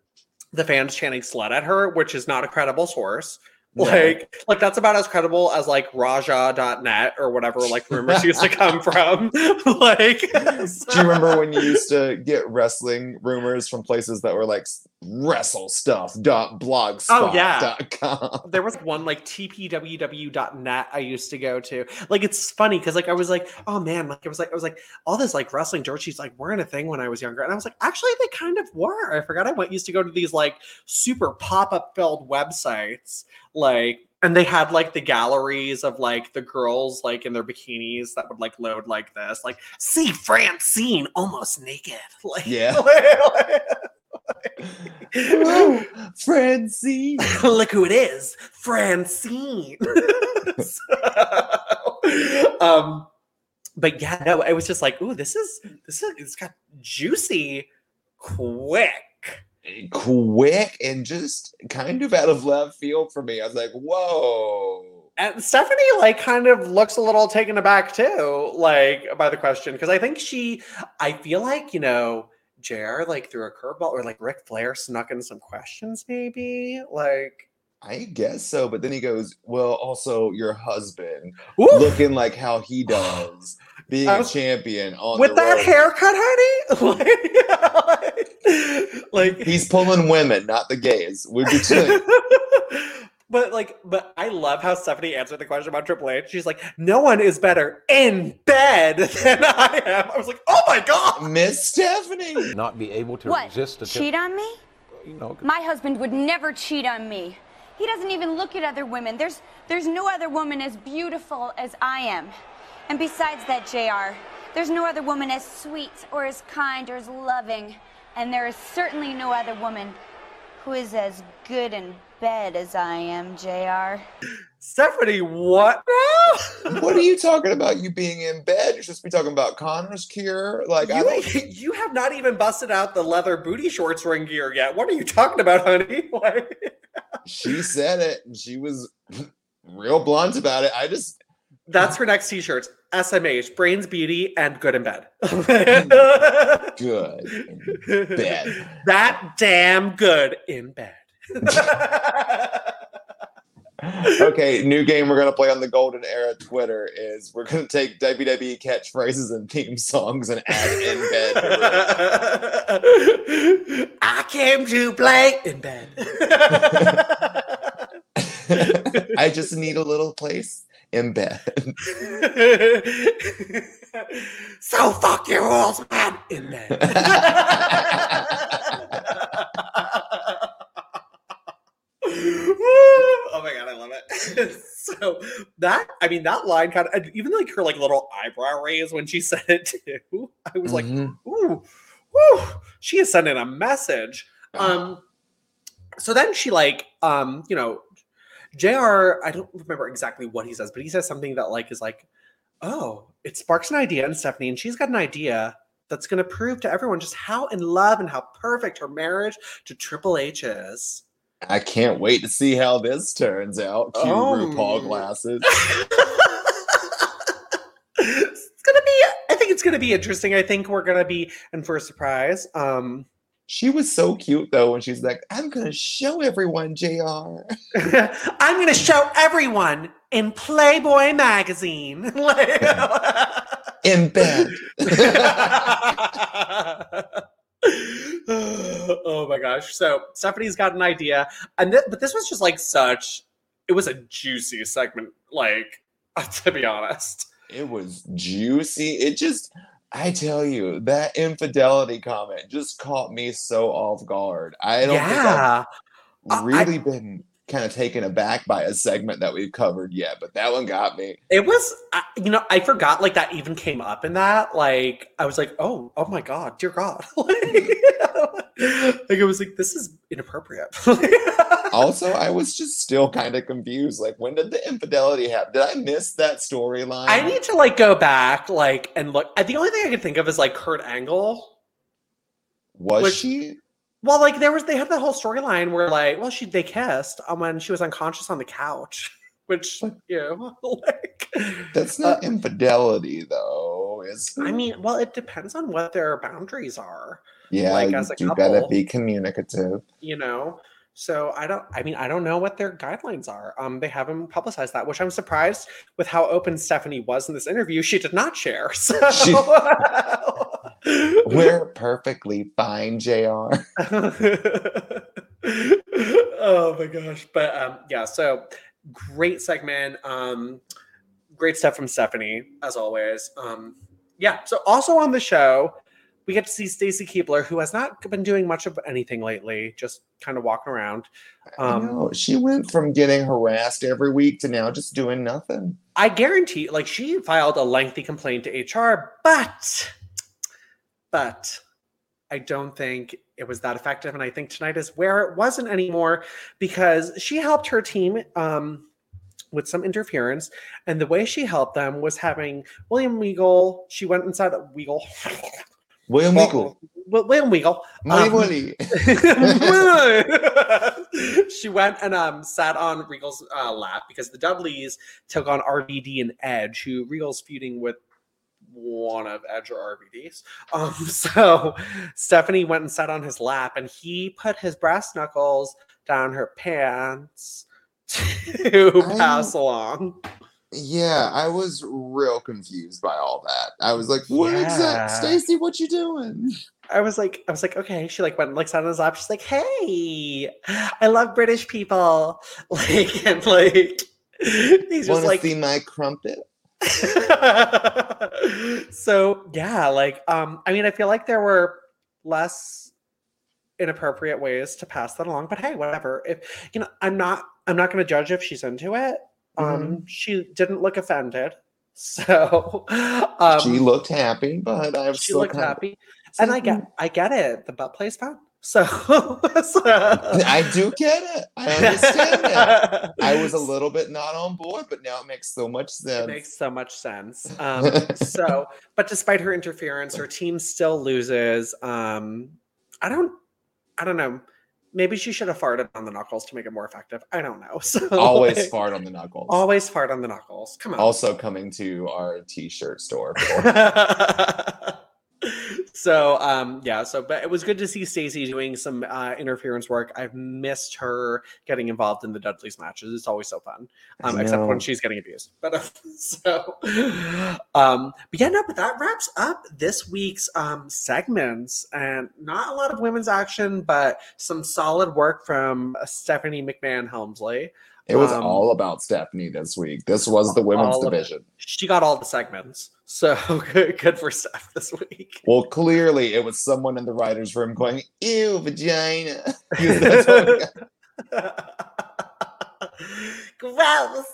S1: the fans chanting "slut" at her, which is not a credible source.
S2: No.
S1: Like, like that's about as credible as like Raja.net or whatever like rumors used to come from. like,
S2: Do you remember when you used to get wrestling rumors from places that were like wrestle stuff dot
S1: Oh, yeah.
S2: dot com?
S1: there was one like tpww.net I used to go to. Like it's funny because like I was like, oh man, like it was like I was like all this like wrestling dirt sheets like weren't a thing when I was younger. And I was like, actually they kind of were. I forgot I went used to go to these like super pop-up filled websites. Like and they had like the galleries of like the girls like in their bikinis that would like load like this, like see Francine almost naked. Like
S2: Yeah. Francine.
S1: Look who it is, Francine. So, um, but yeah, no, I was just like, ooh, this is this is it's got juicy, quick.
S2: Quick and just kind of out of left field for me. I was like, whoa.
S1: And Stephanie like kind of looks a little taken aback too, like by the question, because I think she, I feel like you know, JR like threw a curveball or like Ric Flair snuck in some questions, maybe like.
S2: I guess so, but then he goes, "Well, also your husband,
S1: Ooh,
S2: looking like how he does, being a champion on
S1: with that
S2: road.
S1: haircut, honey. like, like
S2: He's pulling women, not the gays. Would be chill.
S1: but like, but I love how Stephanie answered the question about Triple H. She's like, no one is better in bed than I am. I was like, oh my god.
S2: Miss Stephanie.
S5: Not be able to
S6: What?
S5: resist the
S6: Cheat on me?
S5: Uh, you know,
S6: My husband would never cheat on me. He doesn't even look at other women. There's there's no other woman as beautiful as I am. And besides that, JR, there's no other woman as sweet or as kind or as loving. And there is certainly no other woman who is as good in bed as I am, JR.
S1: Stephanie, what now?
S2: What are you talking about? You being in bed? You're supposed to be talking about Connor's cure. Like
S1: You,
S2: don't.
S1: you have not even busted out the leather booty shorts ring gear yet. What are you talking about, honey?
S2: She said it. She was real blunt about it. I just
S1: that's her next t-shirts. SMH, brains, beauty, and good in bed.
S2: good. in bed.
S1: that damn good in bed.
S2: Okay, new game we're gonna play on the Golden Era Twitter is we're gonna take WWE catchphrases and theme songs and add in bed.
S1: I came to play in bed.
S2: I just need a little place in bed.
S1: so fuck your rules, man. In bed. oh my god, I love it. so that I mean that line kind of even like her like little eyebrow raise when she said it too. I was like,
S2: Mhm.
S1: ooh, woo, she is sending a message. Um so then she like um, you know, JR, I don't remember exactly what he says, but he says something that like is like, oh, it sparks an idea in Stephanie, and she's got an idea that's gonna prove to everyone just how in love and how perfect her marriage to Triple H is.
S2: I can't wait to see how this turns out. Cue
S1: Oh.
S2: RuPaul glasses.
S1: it's gonna be I think it's gonna be interesting. I think we're gonna be in for a surprise. Um
S2: She was so cute though when she's like, "I'm gonna show everyone, Jr."
S1: I'm gonna show everyone in Playboy magazine.
S2: In bed.
S1: oh my gosh. So Stephanie's got an idea. And th- but this was just like such it was a juicy segment, like to be honest.
S2: It was juicy. It just, I tell you, that infidelity comment just caught me so off guard. I don't
S1: yeah.
S2: think I've really been kind of taken aback by a segment that we've covered yet, but that one got me.
S1: It was, you know, I forgot like that even came up in that. Like, I was like, oh, oh my god, dear God, like, it was like this is inappropriate.
S2: Also, I was just still kind of confused. Like, when did the infidelity happen? Did I miss that storyline?
S1: I need to like go back, like, and look. The only thing I can think of is like Kurt Angle.
S2: Was
S1: Which-
S2: she?
S1: Well, like there was, they had that whole storyline where like, well, she they kissed um, when she was unconscious on the couch, which you know, like,
S2: That's not infidelity, though. Is
S1: I mean, well, it depends on what their boundaries are.
S2: yeah,
S1: like,
S2: you
S1: as a
S2: do gotta be communicative.
S1: you know So I don't. I mean, I don't know what their guidelines are. Um, they haven't publicized that, which I'm surprised with how open Stephanie was in this interview. She did not share. So
S2: She- We're perfectly fine, Jr.
S1: oh my gosh! But um, yeah. So great segment. Um, great stuff from Stephanie as always. Um, yeah. So also on the show, we get to see Stacy Keibler, who has not been doing much of anything lately, just kind of walking around. Um,
S2: know. She went from getting harassed every week to now just doing nothing.
S1: I guarantee, like, she filed a lengthy complaint to HR, but, but I don't think it was that effective. And I think tonight is where it wasn't anymore because she helped her team um, with some interference. And the way she helped them was having William Weagle, she went inside
S2: William.
S1: Well, William Weagle.
S2: Willy
S1: um,
S2: Willy.
S1: she went and um sat on Regal's uh, lap because the Dudleys took on RVD and Edge, who Regal's feuding with one of Edge or RVD's. Um, so Stephanie went and sat on his lap, and he put his brass knuckles down her pants to pass along.
S2: Yeah, I was real confused by all that. I was like, "What
S1: Yeah.
S2: that, Stacy? What you doing?"
S1: I was like, I was like, okay. She like went and like sat on his lap. She's like, hey, I love British people. Like and like he's just
S2: Want to
S1: like
S2: see my crumpet?
S1: so yeah, like um, I mean, I feel like there were less inappropriate ways to pass that along, but hey, whatever. If you know, I'm not I'm not gonna judge if she's into it. Um,
S2: Mm-hmm.
S1: she didn't look offended. So um
S2: she looked happy, but I was
S1: she looked happy. And I get I get it. The butt play's fun. So, so-
S2: I do get it. I understand it. I was a little bit not on board, but now it makes so much
S1: It
S2: sense.
S1: makes so much sense. Um, so, but despite her interference, her team still loses. Um, I don't, I don't know. Maybe she should have farted on the knuckles to make it more effective. I don't know. So
S2: Always
S1: like,
S2: fart on the knuckles.
S1: Always fart on the knuckles. Come on.
S2: Also coming to our t-shirt store.
S1: so um yeah so but it was good to see Stacy doing some uh interference work. I've missed her getting involved in the dudleys matches. It's always so fun um except when she's getting abused. But uh, so um but yeah no but that wraps up this week's um segments. And not a lot of women's action but some solid work from stephanie mcmahon helmsley
S2: It was
S1: Um,
S2: all about Stephanie this week. This was the women's division.
S1: she got all the segments so good, good for steph this week
S2: Well, clearly it was someone in the writer's room going, ew, vagina. 'Cause that's what.
S1: Gross.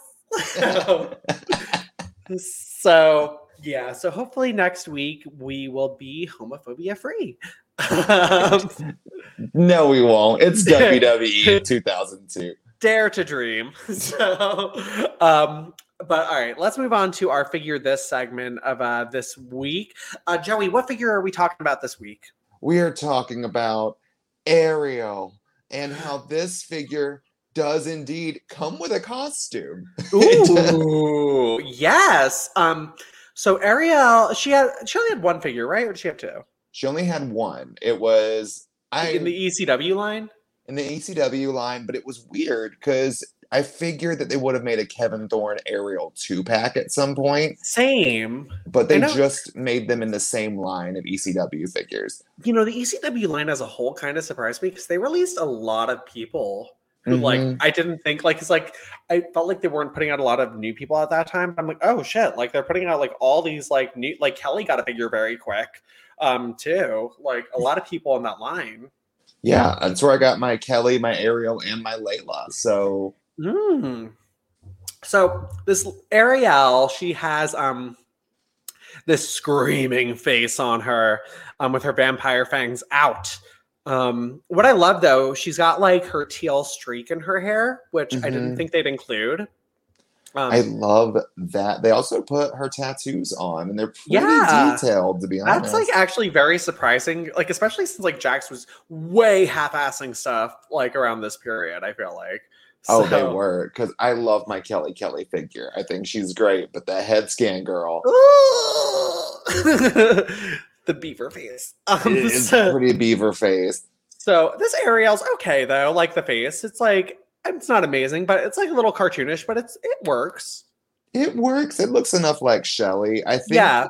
S1: so yeah, so hopefully next week we will be homophobia free. Um,
S2: no, we won't. It's WWE 2002.
S1: Dare to dream. So, um, but all right, let's move on to our figure this segment of uh, this week. Uh, Joey, what figure are we talking about this week?
S2: We are talking about Ariel and how this figure does indeed come with a costume.
S1: Ooh, yes. Um, so Ariel, she had she only had one figure, right? Or did she have two?
S2: She only had one. It was I
S1: in the ECW line.
S2: In the ECW line, but it was weird because I figured that they would have made a Kevin Thorn Ariel two pack at some point,
S1: Same.
S2: but they just made them in the same line of ECW figures.
S1: You know, the ECW line as a whole kind of surprised me because they released a lot of people who, like,
S2: Mhm.
S1: I didn't think, like, it's like, I felt like they weren't putting out a lot of new people at that time. I'm like, oh shit, like, they're putting out, like, all these, like, new, like, Kelly got a figure very quick, um, too. Like, a lot of people on that line.
S2: Yeah, that's where I got my Kelly, my Ariel, and my Layla. So
S1: Mm. So this Ariel, she has um this screaming face on her, um, with her vampire fangs out. Um, what I love though, she's got like her teal streak in her hair, which I didn't
S2: Mhm.
S1: think they'd include. Um,
S2: I love that. They also put her tattoos on, and they're pretty
S1: Yeah.
S2: detailed, to be honest.
S1: that's like actually very surprising, like especially since like Jakks was way half-assing stuff like around this period. I feel like.
S2: Oh, they were because I love my Kelly Kelly figure. I think she's great, but the head scan girl
S1: the beaver face. Um,
S2: is
S1: so,
S2: pretty beaver face.
S1: So this Ariel's okay though, like the face. It's like it's not amazing, but it's like a little cartoonish, but it's it works.
S2: It works. It looks enough like Shelly. I think
S1: Yeah.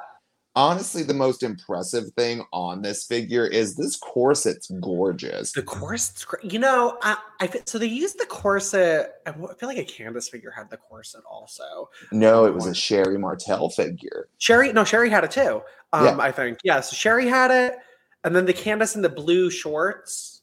S2: honestly the most impressive thing on this figure is this corset's gorgeous.
S1: The corset's great. You know, I, I so they used the corset. I feel like a Candice figure had the corset also.
S2: No, it was a Sherry Martell figure.
S1: Sherry, no, Sherry had it too. Um,
S2: Yeah.
S1: I think. Yeah, so Sherry had it, and then the Candice in the blue shorts.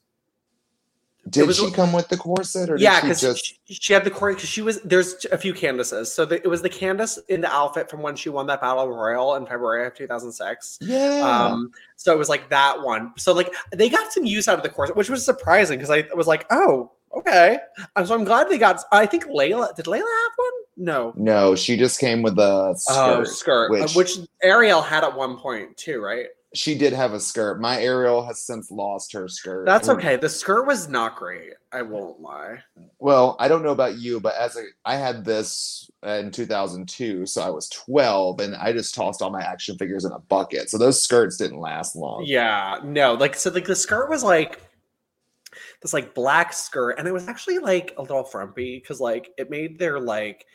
S2: Did
S1: was-
S2: she come with the corset or did
S1: Yeah,
S2: she
S1: because
S2: just
S1: she, she had the corset because she was there's a few Candices. So the, it was the Candice in the outfit from when she won that battle royal in February of 2006.
S2: Yeah.
S1: Um, so it was like that one. So like they got some use out of the corset, which was surprising because I was like, oh, okay. Um, so I'm glad they got. I think Layla did Layla have one? No.
S2: no, she just came with a skirt.
S1: Oh, skirt, uh,
S2: which-
S1: which, Ariel had at one point too, right?
S2: She did have a skirt. My Ariel has since lost her skirt.
S1: That's okay. The skirt was not great. I won't lie.
S2: Well, I don't know about you, but as a I had this in 2002, so I was 12 and I just tossed all my action figures in a bucket. So those skirts didn't last long.
S1: Yeah, no, like so like the skirt was like this like black skirt, and it was actually like a little frumpy because like it made their like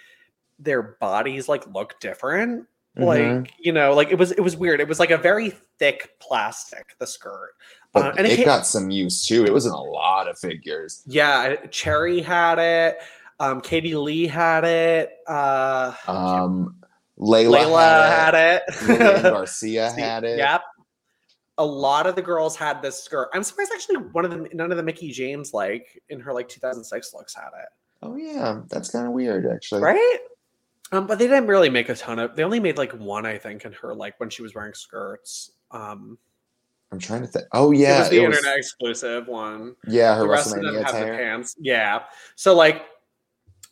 S1: their bodies like look different. Like, you know, like it was it was weird. It was like a very thick plastic, the skirt.
S2: But
S1: Uh, and it
S2: it, got some use too. It was in a lot of figures.
S1: Yeah, Cherry had it. Um, Katie Lea had it. Uh,
S2: Um Layla,
S1: Layla
S2: had,
S1: had
S2: it. Lillian
S1: it.
S2: Garcia had it.
S1: Yep. A lot of the girls had this skirt. I'm surprised actually one of them, none of the Mickie James like in her like 2006 looks had it.
S2: Oh yeah, that's kind of weird actually.
S1: Right? Um, but they didn't really make a ton of. They only made like one, I think, in her like when she was wearing skirts. Um,
S2: I'm trying to think. Oh
S1: it
S2: yeah,
S1: was the
S2: it was-
S1: internet exclusive one.
S2: yeah, her
S1: the rest of them have the pants. Yeah. So like,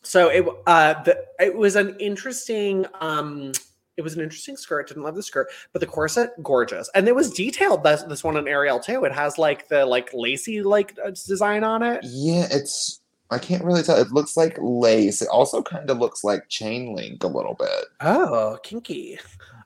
S1: so it uh the it was an interesting um it was an interesting skirt. Didn't love the skirt, but the corset gorgeous, and it was detailed. This this one in Ariel too. It has like the like lacy like uh, design on it.
S2: Yeah, it's I can't really tell. It looks like lace. It also kind of looks like chain link a little bit.
S1: Oh, kinky.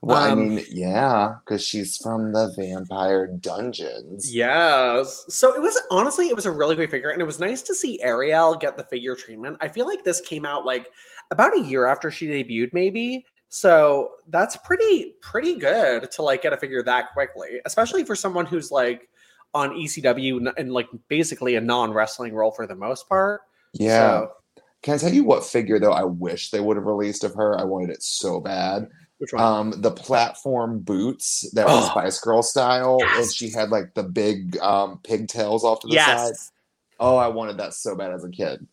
S2: Well, I
S1: Um,
S2: mean, yeah, because she's from the Vampire Dungeons.
S1: Yes. So it was honestly, it was a really great figure, and it was nice to see Ariel get the figure treatment. I feel like this came out like about a year after she debuted, maybe. So that's pretty pretty good to like get a figure that quickly, especially for someone who's like on ECW and- and like basically a non wrestling role for the most part.
S2: Yeah.
S1: So,
S2: Can I tell you what figure though I wish they would have released of her? I wanted it so bad.
S1: which one?
S2: Um, the platform boots that was
S1: Oh.
S2: Spice Girl style, and she had like the big um pigtails off to the side.
S1: yes.
S2: Oh, I wanted that so bad as a kid.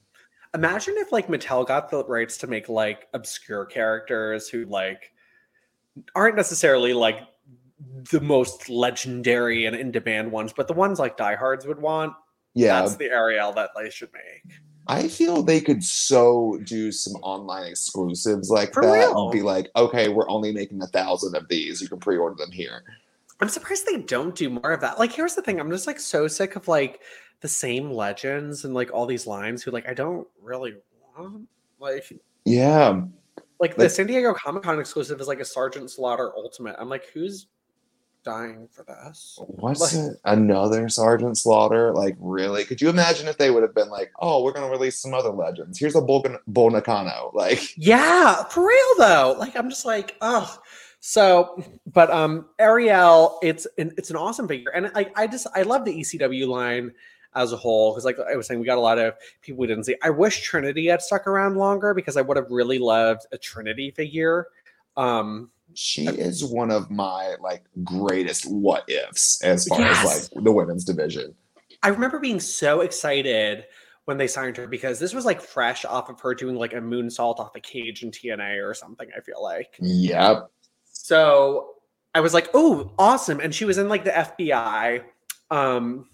S1: Imagine if like Mattel got the rights to make like obscure characters who like aren't necessarily like the most legendary and in demand ones, but the ones like diehards would want.
S2: Yeah,
S1: That's the Ariel that they should make.
S2: I feel they could so do some online exclusives like
S1: For
S2: that.
S1: real.
S2: And be like, okay, we're only making a thousand of these. You can pre-order them here.
S1: I'm surprised they don't do more of that. Like, here's the thing: I'm just like so sick of like the same legends and like all these lines who like I don't really want. Like,
S2: Yeah,
S1: like the San Diego Comic Con exclusive is like a Sergeant Slaughter Ultimate. I'm like, who's dying for this?
S2: what's
S1: Like-
S2: it? Another Sergeant Slaughter? Like, really? Could you imagine if they would have been like, oh, we're gonna release some other legends? Here's a Bull, Bull Nakano. Like,
S1: Yeah, for real though. Like I'm just like, oh. So, but um Ariel, it's an it's an awesome figure, and like I just I love the ECW line as a whole because like I was saying, we got a lot of people we didn't see. I wish Trinity had stuck around longer because I would have really loved a Trinity figure. Um,
S2: she is one of my like greatest what ifs as far
S1: Yes.
S2: as like the women's division.
S1: I remember being so excited when they signed her because this was like fresh off of her doing like a moonsault off a cage in TNA or something. I feel like.
S2: Yep.
S1: So I was like, oh, awesome. And she was in like the FBI. Um,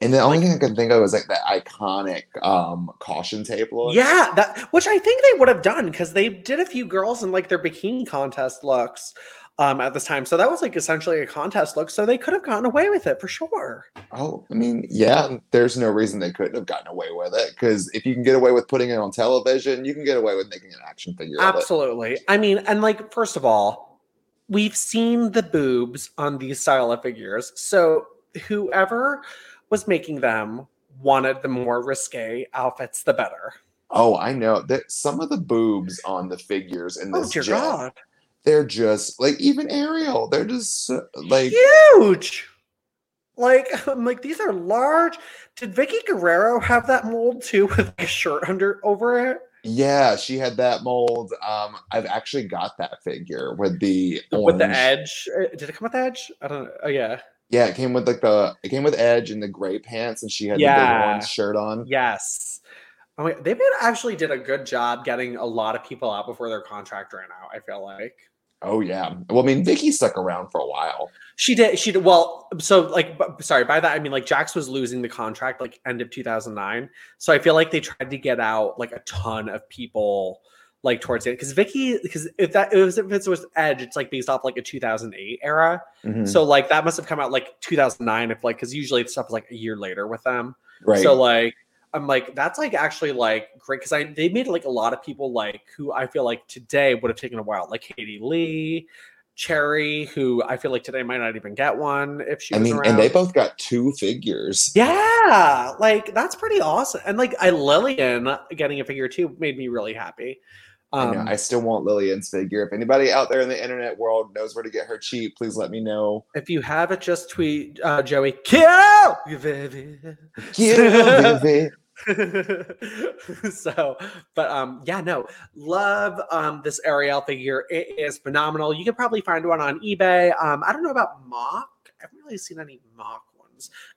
S2: And the only thing I can think of is like that iconic um caution tape look.
S1: yeah, that which I think they would have done because they did a few girls in like their bikini contest looks um at this time. So that was like essentially a contest look. So they could have gotten away with it for sure.
S2: Oh, I mean, yeah, there's no reason they couldn't have gotten away with it. Because if you can get away with putting it on television, you can get away with making an action figure.
S1: Absolutely. I mean, and like, first of all, we've seen the boobs on these style of figures. So whoever was making them wanted the more risque outfits, the better.
S2: Oh, I know that some of the boobs on the figures in
S1: Oh
S2: this
S1: dear
S2: jet,
S1: God,
S2: they're just like even Ariel. They're just like
S1: huge! Like I'm like these are large. Did Vickie Guerrero have that mold too with like a shirt under over it?
S2: yeah, she had that mold. Um, I've actually got that figure with the
S1: With the edge, Uh, did it come with the edge? I don't know. Oh yeah,
S2: Yeah, it came with like the it came with edge and the gray pants, and she had the
S1: Yeah.
S2: big orange shirt on.
S1: yes. Oh, wait, they actually did a good job getting a lot of people out before their contract ran out. I feel like.
S2: Oh yeah. Well, I mean, Vickie stuck around for a while.
S1: She did. She did. Well, so like, b- sorry. By that I mean like Jakks was losing the contract like end of 2009. So I feel like they tried to get out like a ton of people like towards it because Vickie because if that it was if it was Edge, it's like based off like a 2008 era.
S2: Mhm.
S1: So like that must have come out like 2009 if like because usually the stuff is like a year later with them.
S2: Right.
S1: So like I'm like that's like actually like great because I they made like a lot of people like who I feel like today would have taken a while like Katie Lea, Cherry, who I feel like today might not even get one if she
S2: I
S1: was
S2: mean,
S1: around.
S2: and they both got two figures.
S1: yeah, like that's pretty awesome. And like I Lillian getting a figure too made me really happy.
S2: I, know,
S1: Um,
S2: I still want Lillian's figure. If anybody out there in the internet world knows where to get her cheap, please let me know.
S1: if you have it, just tweet uh, Joey. Kill Vivi.
S2: Yeah, Vivi.
S1: so but um yeah no love um this ariel figure it is phenomenal you can probably find one on ebay um i don't know about MOC i haven't really seen any MOC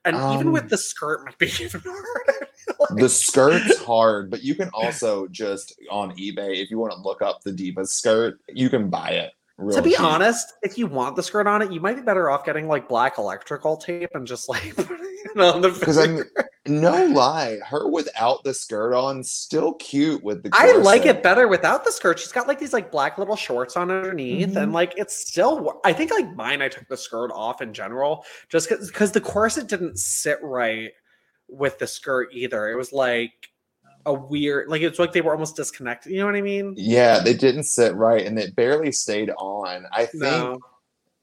S1: and even
S2: Um,
S1: with the skirt might be even harder
S2: the skirt's hard, but you can also just on eBay if you want to look up the Diva skirt, you can buy it. Real
S1: to be
S2: cheap.
S1: honest if you want the skirt on it you might be better off getting like black electrical tape and just like putting it on the
S2: because I'm no lie, her without the skirt on, still cute with the.
S1: I like it better without the skirt. She's got like these like black little shorts on underneath,
S2: Mhm.
S1: and like it's still. I think like mine, I took the skirt off in general, just because the corset didn't sit right with the skirt either. It was like a weird, like it's like they were almost disconnected. You know what I mean?
S2: Yeah, they didn't sit right, and it barely stayed on. I think
S1: No.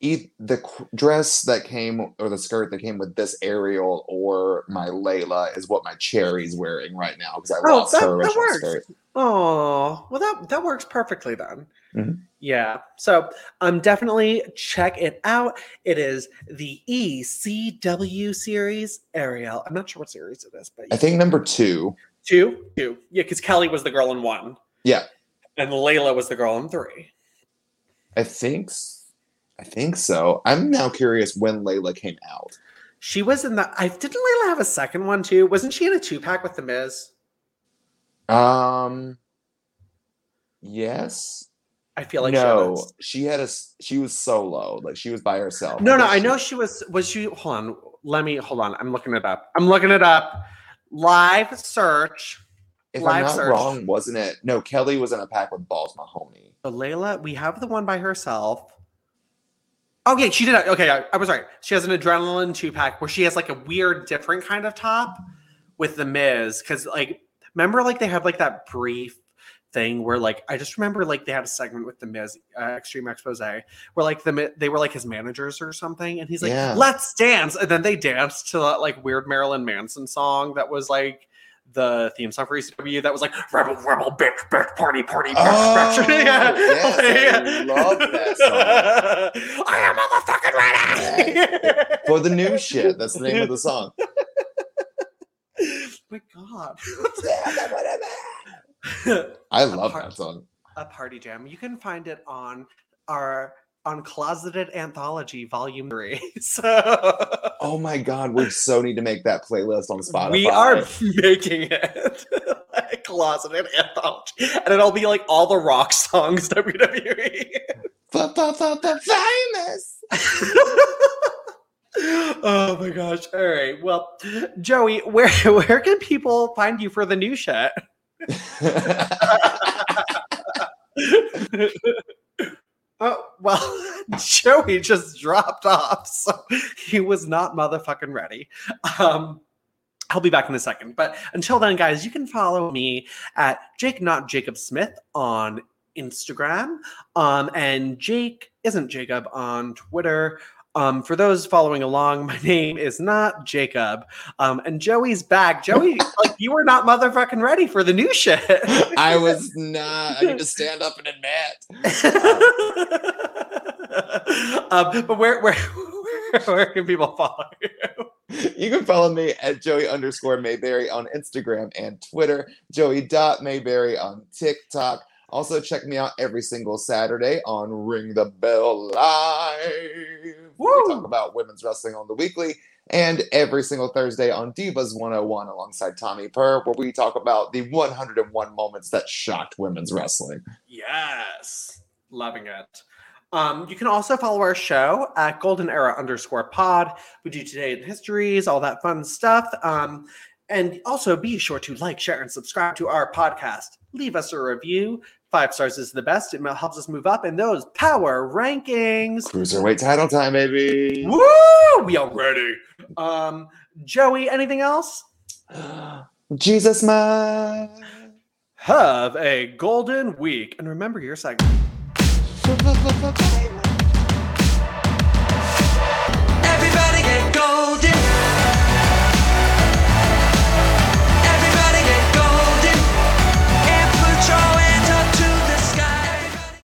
S2: e- the dress that came or the skirt that came with this Ariel or my Layla is what my Cherry's wearing right now because I
S1: Oh,
S2: lost
S1: that-
S2: her
S1: that
S2: original
S1: works.
S2: skirt.
S1: Oh, well, that that works perfectly then.
S2: Mhm.
S1: Yeah. So um definitely check it out. It is the ECW series Ariel. I'm not sure what series it is, but
S2: I think number two.
S1: Two, two. Yeah, because Kelly was the girl in one,
S2: Yeah,
S1: and Layla was the girl in three.
S2: I think. s- I think so. I'm now curious when Layla came out.
S1: She was in the. I didn't Layla have a second one too. Wasn't she in a two pack with the Miz?
S2: Um. Yes.
S1: I feel like she
S2: no,
S1: was.
S2: she had a. s- She was solo. Like she was by herself.
S1: No, no, I
S2: she-
S1: know she was. Was she? Hold on. Let me. Hold on. I'm looking it up. I'm looking it up. Live search.
S2: If
S1: live
S2: I'm not
S1: search.
S2: wrong, wasn't it? No, Kelly was in a pack with Balls Mahoney.
S1: So Layla, we have the one by herself. Oh, okay, she did. Okay, I, I was right. She has an adrenaline two pack where she has like a weird, different kind of top with the Miz. Because like, remember, like they have like that brief thing where like I just remember like they had a segment with the Miz, uh, Extreme Expose, where like the they were like his managers or something, and he's like,
S2: Yeah.
S1: "Let's dance," and then they danced to that like weird Marilyn Manson song that was like. The theme song for ECW that was like rebel, rebel, bitch, bitch, party, party, bitch, bitch.
S2: Oh, yes, I love that
S1: song. I am motherfucking ready.
S2: For the new shit. That's the name of the song.
S1: My God.
S2: I love
S1: part-
S2: that song.
S1: A party jam. You can find it on our on Closeted Anthology Volume Three. So
S2: Oh my god, we so need to make that playlist on Spotify.
S1: we are making it like Closeted Anthology, and it'll be like all the rock songs WWE.
S2: Fa- fa- fa- fa- famous.
S1: oh my gosh! All right. Well, Joey, where where can people find you for the new shit? Oh well, Joey just dropped off, so he was not motherfucking ready. Um, I'll be back in a second, but until then, guys, you can follow me at Jake Not Jacob Smith on Instagram, um, and Jake isn't Jacob on Twitter. Um, for those following along, my name is not Jacob. Um, and Joey's back. Joey, like you were not motherfucking ready for the new shit.
S2: I was not. I need to stand up and admit.
S1: um, but where, where, where can people follow you?
S2: You can follow me at Joey underscore Mayberry on Instagram and Twitter, Joey dot Mayberry on TikTok. Also, check me out every single Saturday on Ring the Bell Live. Where We talk about women's wrestling on the weekly, and every single Thursday on Divas 101 alongside Tommy Purr, where we talk about the 101 moments that shocked women's wrestling.
S1: Yes, loving it. Um, you can also follow our show at Golden Era underscore pod. We do today in histories, all that fun stuff. Um, and also be sure to like, share, and subscribe to our podcast. Leave us a review. Five stars is the best. It helps us move up in those power rankings.
S2: Cruiserweight title time, baby.
S1: Woo! We are ready. Um, Joey, anything else?
S2: Jesus, man.
S1: Have a golden week. And remember your segment.
S7: Everybody get golden.